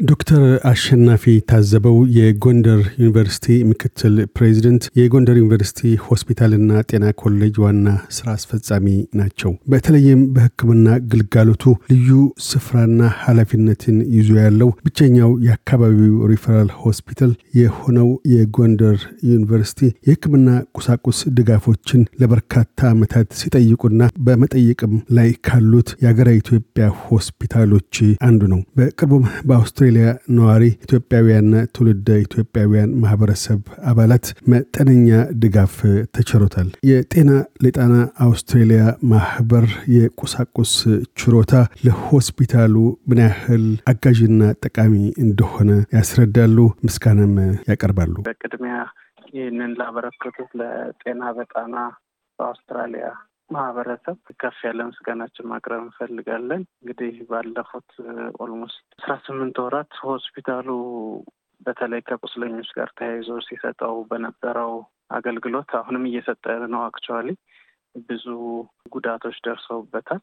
ዶክተር አሸናፊ ታዘበው የጎንደር ዩኒቨርሲቲ ምክትል ፕሬዚደንት፣ የጎንደር ዩኒቨርሲቲ ሆስፒታልና ጤና ኮሌጅ ዋና ስራ አስፈጻሚ ናቸው። በተለይም በሕክምና ግልጋሎቱ ልዩ ስፍራና ኃላፊነትን ይዞ ያለው ብቸኛው የአካባቢው ሪፈራል ሆስፒታል የሆነው የጎንደር ዩኒቨርሲቲ የሕክምና ቁሳቁስ ድጋፎችን ለበርካታ ዓመታት ሲጠይቁና በመጠየቅም ላይ ካሉት የአገረ ኢትዮጵያ ሆስፒታሎች አንዱ ነው። በቅርቡም በአውስትራ አውስትሬሊያ ነዋሪ ኢትዮጵያውያንና ትውልደ ኢትዮጵያውያን ማህበረሰብ አባላት መጠነኛ ድጋፍ ተችሮታል። የጤና ለጣና አውስትሬሊያ ማህበር የቁሳቁስ ችሮታ ለሆስፒታሉ ምን ያህል አጋዥና ጠቃሚ እንደሆነ ያስረዳሉ። ምስጋናም ያቀርባሉ። በቅድሚያ ይህንን ላበረከቱት ለጤና ለጣና በአውስትራሊያ ማህበረሰብ ከፍ ያለ ምስጋናችን ማቅረብ እንፈልጋለን። እንግዲህ ባለፉት almost አስራ ስምንት ወራት ሆስፒታሉ በተለይ ከቁስለኞች ጋር ተያይዞ ሲሰጠው በነበረው አገልግሎት አሁንም እየሰጠ ነው። actually ብዙ ጉዳቶች ደርሰውበታል።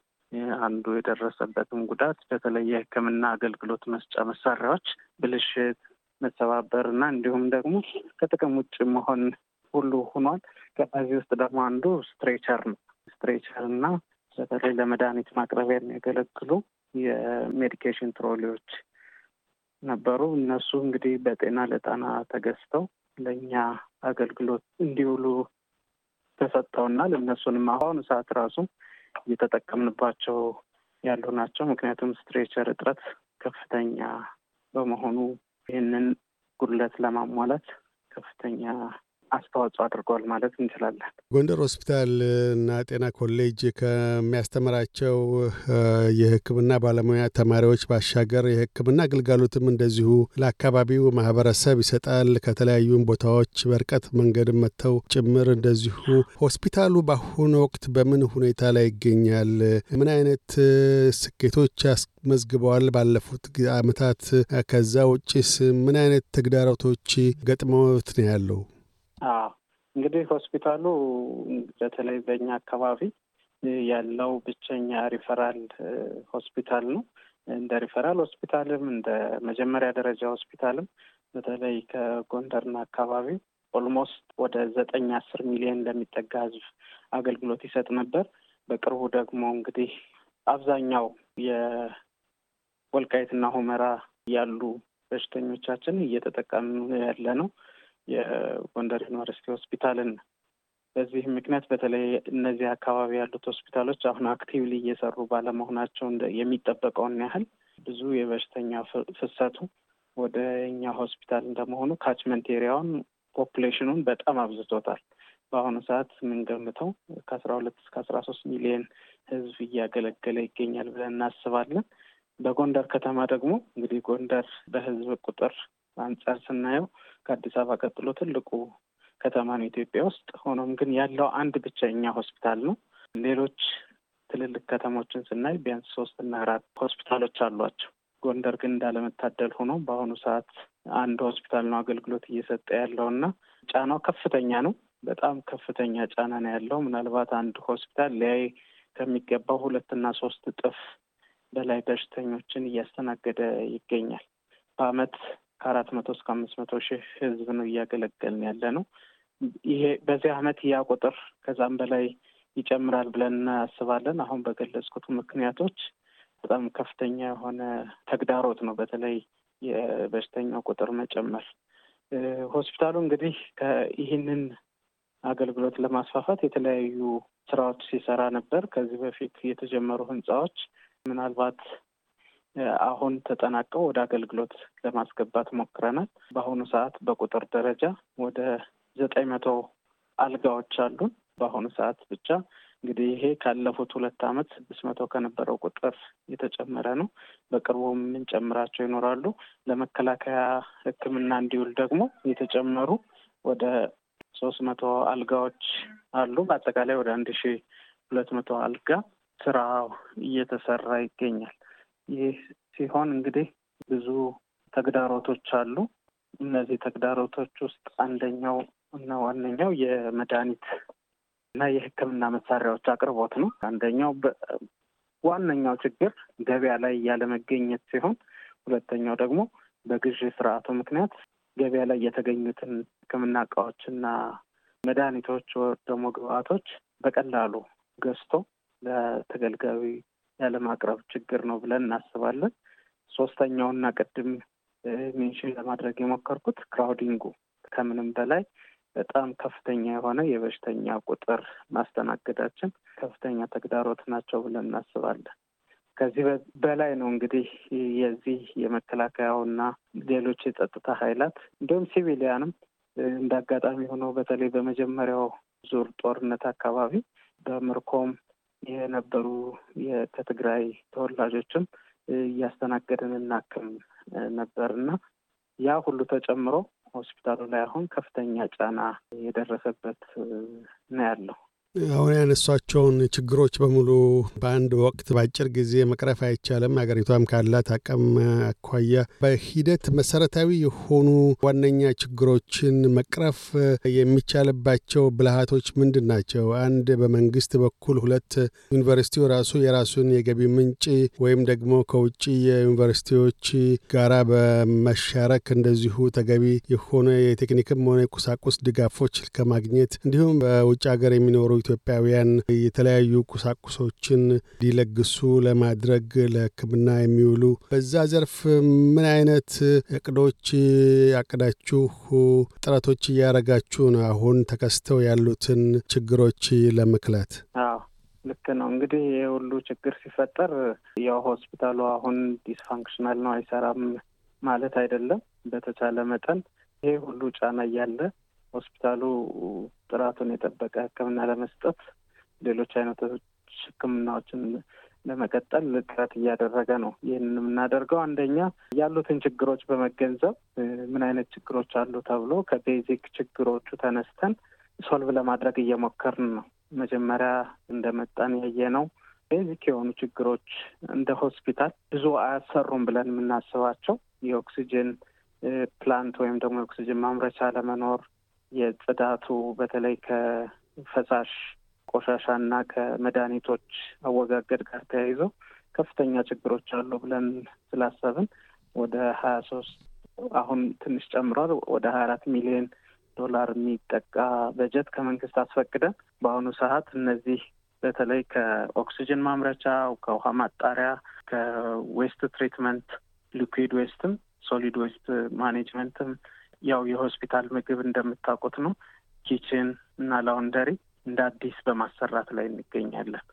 አንዱ የደረሰበትም ጉዳት በተለይ የሕክምና አገልግሎት መስጫ መሳሪያዎች ብልሽት፣ መሰባበር እና እንዲሁም ደግሞ ከጥቅም ውጭ መሆን ሁሉ ሆኗል። ከነዚህ ውስጥ ደግሞ አንዱ stretcher ነው። stretcher እና በተለይ ለመድኃኒት ማቅረቢያ የሚያገለግሉ የ medication trolley ዎች ነበሩ። እነሱ እንግዲህ በጤና ለጣና ተገዝተው ለእኛ አገልግሎት እንዲውሉ ተሰጠውናል። እነሱንም አሁን ሰዓት ራሱ እየተጠቀምንባቸው ያሉ ናቸው። ምክንያቱም stretcher እጥረት ከፍተኛ በመሆኑ ይህንን ጉድለት ለማሟላት ከፍተኛ አስተዋጽኦ አድርገዋል ማለት እንችላለን። ጎንደር ሆስፒታል እና ጤና ኮሌጅ ከሚያስተምራቸው የሕክምና ባለሙያ ተማሪዎች ባሻገር የሕክምና አገልግሎትም እንደዚሁ ለአካባቢው ማህበረሰብ ይሰጣል። ከተለያዩም ቦታዎች በርቀት መንገድ መጥተው ጭምር እንደዚሁ። ሆስፒታሉ በአሁኑ ወቅት በምን ሁኔታ ላይ ይገኛል? ምን አይነት ስኬቶች መዝግበዋል ባለፉት ዓመታት? ከዛ ውጭስ ምን አይነት ተግዳሮቶች ገጥመውት ነው ያለው? እንግዲህ ሆስፒታሉ በተለይ በእኛ አካባቢ ያለው ብቸኛ ሪፈራል ሆስፒታል ነው። እንደ ሪፈራል ሆስፒታልም እንደ መጀመሪያ ደረጃ ሆስፒታልም በተለይ ከጎንደርና አካባቢ almost ወደ ዘጠኝ አስር ሚሊዮን ለሚጠጋ ህዝብ አገልግሎት ይሰጥ ነበር። በቅርቡ ደግሞ እንግዲህ አብዛኛው የወልቃይትና ሁመራ ያሉ በሽተኞቻችን እየተጠቀሙ ያለ ነው የጎንደር ዩኒቨርሲቲ ሆስፒታልን። በዚህም ምክንያት በተለይ እነዚህ አካባቢ ያሉት ሆስፒታሎች አሁን actively እየሰሩ ባለመሆናቸው የሚጠበቀውን ያህል ብዙ የበሽተኛ ፍሰቱ ወደ እኛ ሆስፒታል እንደመሆኑ catchment area ውን population ኡን በጣም አብዝቶታል። በአሁኑ ሰዓት የምንገምተው ከአስራ ሁለት እስከ አስራ ሶስት ሚሊዮን ህዝብ እያገለገለ ይገኛል ብለን እናስባለን። በጎንደር ከተማ ደግሞ እንግዲህ ጎንደር በህዝብ ቁጥር አንጻር ስናየው ከአዲስ አበባ ቀጥሎ ትልቁ ከተማ ነው ኢትዮጵያ ውስጥ። ሆኖም ግን ያለው አንድ ብቸኛ ሆስፒታል ነው። ሌሎች ትልልቅ ከተሞችን ስናይ ቢያንስ ሶስት እና አራት ሆስፒታሎች አሏቸው። ጎንደር ግን እንዳለመታደል ሆኖ በአሁኑ ሰዓት አንድ ሆስፒታል ነው አገልግሎት እየሰጠ ያለው እና ጫናው ከፍተኛ ነው። በጣም ከፍተኛ ጫና ነው ያለው። ምናልባት አንድ ሆስፒታል ሊያይ ከሚገባው ሁለትና ሶስት እጥፍ በላይ በሽተኞችን እያስተናገደ ይገኛል። በአመት ከአራት መቶ እስከ አምስት መቶ ሺህ ህዝብ ነው እያገለገልን ያለ ነው። ይሄ በዚህ አመት ያ ቁጥር ከዛም በላይ ይጨምራል ብለን እናስባለን። አሁን በገለጽኩት ምክንያቶች በጣም ከፍተኛ የሆነ ተግዳሮት ነው፣ በተለይ የበሽተኛው ቁጥር መጨመር። ሆስፒታሉ እንግዲህ ይህንን አገልግሎት ለማስፋፋት የተለያዩ ስራዎች ሲሰራ ነበር። ከዚህ በፊት የተጀመሩ ህንፃዎች ምናልባት አሁን ተጠናቀው ወደ አገልግሎት ለማስገባት ሞክረናል። በአሁኑ ሰዓት በቁጥር ደረጃ ወደ ዘጠኝ መቶ አልጋዎች አሉን። በአሁኑ ሰዓት ብቻ እንግዲህ ይሄ ካለፉት ሁለት ዓመት ስድስት መቶ ከነበረው ቁጥር የተጨመረ ነው። በቅርቡ የምንጨምራቸው ይኖራሉ። ለመከላከያ ሕክምና እንዲውል ደግሞ የተጨመሩ ወደ ሶስት መቶ አልጋዎች አሉ። በአጠቃላይ ወደ አንድ ሺ ሁለት መቶ አልጋ ስራ እየተሰራ ይገኛል። ይህ ሲሆን እንግዲህ ብዙ ተግዳሮቶች አሉ። እነዚህ ተግዳሮቶች ውስጥ አንደኛው እና ዋነኛው የመድኃኒት እና የሕክምና መሳሪያዎች አቅርቦት ነው። አንደኛው ዋነኛው ችግር ገበያ ላይ ያለመገኘት ሲሆን፣ ሁለተኛው ደግሞ በግዢ ስርዓቱ ምክንያት ገበያ ላይ የተገኙትን ሕክምና እቃዎችና መድኃኒቶች ደግሞ ግብአቶች በቀላሉ ገዝቶ ለተገልጋዩ ያለማቅረብ ችግር ነው ብለን እናስባለን። ሶስተኛውና ቅድም mention ለማድረግ የሞከርኩት crowding ኡ ከምንም በላይ በጣም ከፍተኛ የሆነ የበሽተኛ ቁጥር ማስተናገዳችን ከፍተኛ ተግዳሮት ናቸው ብለን እናስባለን። ከዚህ በላይ ነው እንግዲህ የዚህ የመከላከያውና ሌሎች የጸጥታ ኃይላት እንዲሁም ሲቪሊያንም እንደ አጋጣሚ ሆነው በተለይ በመጀመሪያው ዙር ጦርነት አካባቢ በምርኮም የነበሩ ከትግራይ ተወላጆችም እያስተናገድን እናክም ነበር እና ያ ሁሉ ተጨምሮ ሆስፒታሉ ላይ አሁን ከፍተኛ ጫና የደረሰበት ነው ያለው። አሁን ያነሷቸውን ችግሮች በሙሉ በአንድ ወቅት በአጭር ጊዜ መቅረፍ አይቻልም። ሀገሪቷም ካላት አቅም አኳያ በሂደት መሰረታዊ የሆኑ ዋነኛ ችግሮችን መቅረፍ የሚቻልባቸው ብልሃቶች ምንድን ናቸው? አንድ በመንግስት በኩል፣ ሁለት ዩኒቨርሲቲው ራሱ የራሱን የገቢ ምንጭ ወይም ደግሞ ከውጭ የዩኒቨርሲቲዎች ጋራ በመሻረክ እንደዚሁ ተገቢ የሆነ የቴክኒክም ሆነ የቁሳቁስ ድጋፎች ከማግኘት እንዲሁም በውጭ ሀገር የሚኖሩ ኢትዮጵያውያን የተለያዩ ቁሳቁሶችን እንዲለግሱ ለማድረግ ለሕክምና የሚውሉ በዛ ዘርፍ ምን አይነት እቅዶች ያቅዳችሁ ጥረቶች እያደረጋችሁ ነው? አሁን ተከስተው ያሉትን ችግሮች ለመክላት? ልክ ነው። እንግዲህ ይህ ሁሉ ችግር ሲፈጠር ያው ሆስፒታሉ አሁን dysfunctional ነው አይሰራም ማለት አይደለም። በተቻለ መጠን ይሄ ሁሉ ጫና እያለ ሆስፒታሉ ጥራቱን የጠበቀ ሕክምና ለመስጠት ሌሎች አይነቶች ሕክምናዎችን ለመቀጠል ጥረት እያደረገ ነው። ይህንን የምናደርገው አንደኛ ያሉትን ችግሮች በመገንዘብ ምን አይነት ችግሮች አሉ ተብሎ ከ basic ችግሮቹ ተነስተን solve ለማድረግ እየሞከርን ነው። መጀመሪያ እንደመጣን ያየነው basic የሆኑ ችግሮች እንደ ሆስፒታል ብዙ አያሰሩም ብለን የምናስባቸው የኦክሲጅን plant ወይም ደግሞ የኦክሲጅን ማምረቻ ለመኖር የጽዳቱ በተለይ ከፈሳሽ ቆሻሻና ከመድኃኒቶች አወጋገድ ጋር ተያይዞ ከፍተኛ ችግሮች አሉ ብለን ስላሰብን ወደ ሀያ ሶስት አሁን ትንሽ ጨምሯል። ወደ ሀያ አራት ሚሊዮን ዶላር የሚጠጋ በጀት ከመንግስት አስፈቅደን በአሁኑ ሰዓት እነዚህ በተለይ ከኦክሲጅን ማምረቻ፣ ከውሃ ማጣሪያ፣ ከ waste treatment liquid waste ም solid waste management ም ያው የሆስፒታል ምግብ እንደምታውቁት ነው። kitchen እና laundry እንደ አዲስ በማሰራት ላይ እንገኛለን።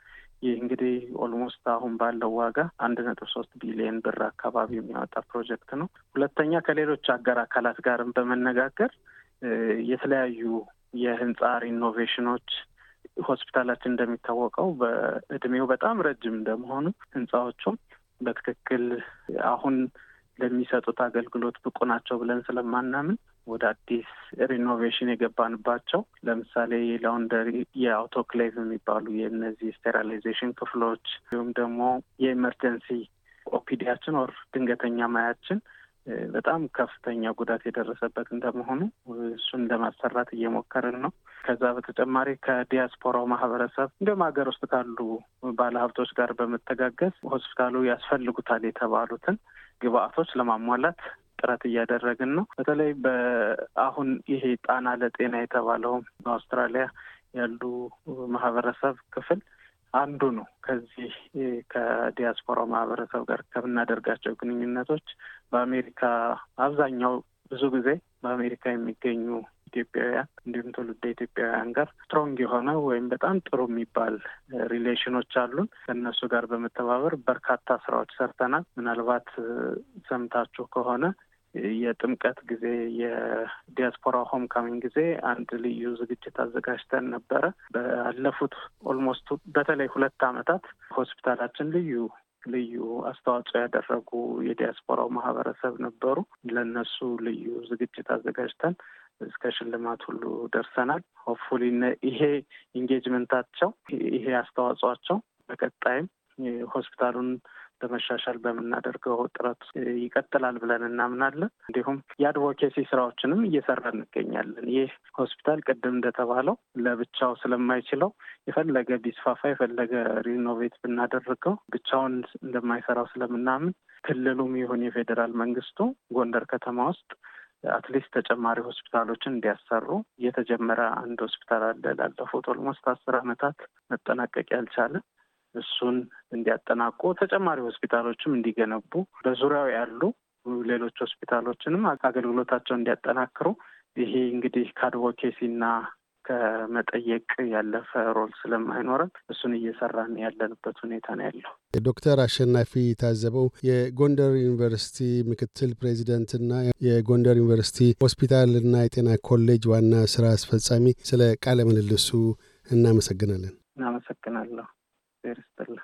ይህ እንግዲህ almost አሁን ባለው ዋጋ አንድ ነጥብ ሶስት ቢሊዮን ብር አካባቢ የሚያወጣ ፕሮጀክት ነው። ሁለተኛ ከሌሎች አጋር አካላት ጋርም በመነጋገር የተለያዩ የህንፃ renovation ኖች ሆስፒታላችን እንደሚታወቀው በእድሜው በጣም ረጅም እንደመሆኑ ህንፃዎቹም በትክክል አሁን ለሚሰጡት አገልግሎት ብቁ ናቸው ብለን ስለማናምን ወደ አዲስ renovation የገባንባቸው ለምሳሌ የ laundry የ autoclave የሚባሉ የእነዚህ sterilization ክፍሎች እንዲሁም ደግሞ የ emergency OPD ያችን or ድንገተኛ ማያችን በጣም ከፍተኛ ጉዳት የደረሰበት እንደመሆኑ እሱን ለማሰራት እየሞከርን ነው። ከዛ በተጨማሪ ከዲያስፖራው ማህበረሰብ እንዲሁም ሀገር ውስጥ ካሉ ባለሀብቶች ጋር በመተጋገዝ ሆስፒታሉ ያስፈልጉታል የተባሉትን ግብአቶች ለማሟላት ጥረት እያደረግን ነው። በተለይ በአሁን ይሄ ጣና ለጤና የተባለውም በአውስትራሊያ ያሉ ማህበረሰብ ክፍል አንዱ ነው። ከዚህ ከዲያስፖራው ማህበረሰብ ጋር ከምናደርጋቸው ግንኙነቶች በአሜሪካ አብዛኛው ብዙ ጊዜ በአሜሪካ የሚገኙ ኢትዮጵያውያን እንዲሁም ትውልደ ኢትዮጵያውያን ጋር strong የሆነ ወይም በጣም ጥሩ የሚባል relation ኖች አሉን። ከእነሱ ጋር በመተባበር በርካታ ስራዎች ሰርተናል። ምናልባት ሰምታችሁ ከሆነ የጥምቀት ጊዜ የዲያስፖራ homecoming ጊዜ አንድ ልዩ ዝግጅት አዘጋጅተን ነበረ። ባለፉት almost በተለይ ሁለት ዓመታት ሆስፒታላችን ልዩ ልዩ አስተዋጽኦ ያደረጉ የዲያስፖራው ማህበረሰብ ነበሩ። ለእነሱ ልዩ ዝግጅት አዘጋጅተን እስከ ሽልማት ሁሉ ደርሰናል። ሆፕፉሊ ይሄ ኢንጌጅመንታቸው ይሄ አስተዋጽኦቸው በቀጣይም ሆስፒታሉን ለመሻሻል በምናደርገው ጥረት ይቀጥላል ብለን እናምናለን። እንዲሁም የአድቮኬሲ ስራዎችንም እየሰራ እንገኛለን። ይህ ሆስፒታል ቅድም እንደተባለው ለብቻው ስለማይችለው የፈለገ ቢስፋፋ የፈለገ renovate ብናደርገው ብቻውን እንደማይሰራው ስለምናምን ክልሉም ይሁን የፌዴራል መንግስቱ ጎንደር ከተማ ውስጥ at least ተጨማሪ ሆስፒታሎችን እንዲያሰሩ እየተጀመረ አንድ ሆስፒታል አለ። ላለፉት almost አስር ዓመታት መጠናቀቅ ያልቻለ እሱን እንዲያጠናቅቁ ተጨማሪ ሆስፒታሎችም እንዲገነቡ በዙሪያው ያሉ ሌሎች ሆስፒታሎችንም አገልግሎታቸውን እንዲያጠናክሩ ይሄ እንግዲህ ከ advocacy ና ከመጠየቅ ያለፈ role ስለማይኖረን እሱን እየሰራን ያለንበት ሁኔታ ነው ያለው። ዶክተር አሸናፊ ታዘበው የጎንደር ዩኒቨርሲቲ ምክትል ፕሬዚደንትና የጎንደር ዩኒቨርሲቲ ሆስፒታልና የጤና ኮሌጅ ዋና ስራ አስፈጻሚ፣ ስለ ቃለ ምልልሱ እናመሰግናለን። አመሰግናለሁ። እግዜር ይስጥልን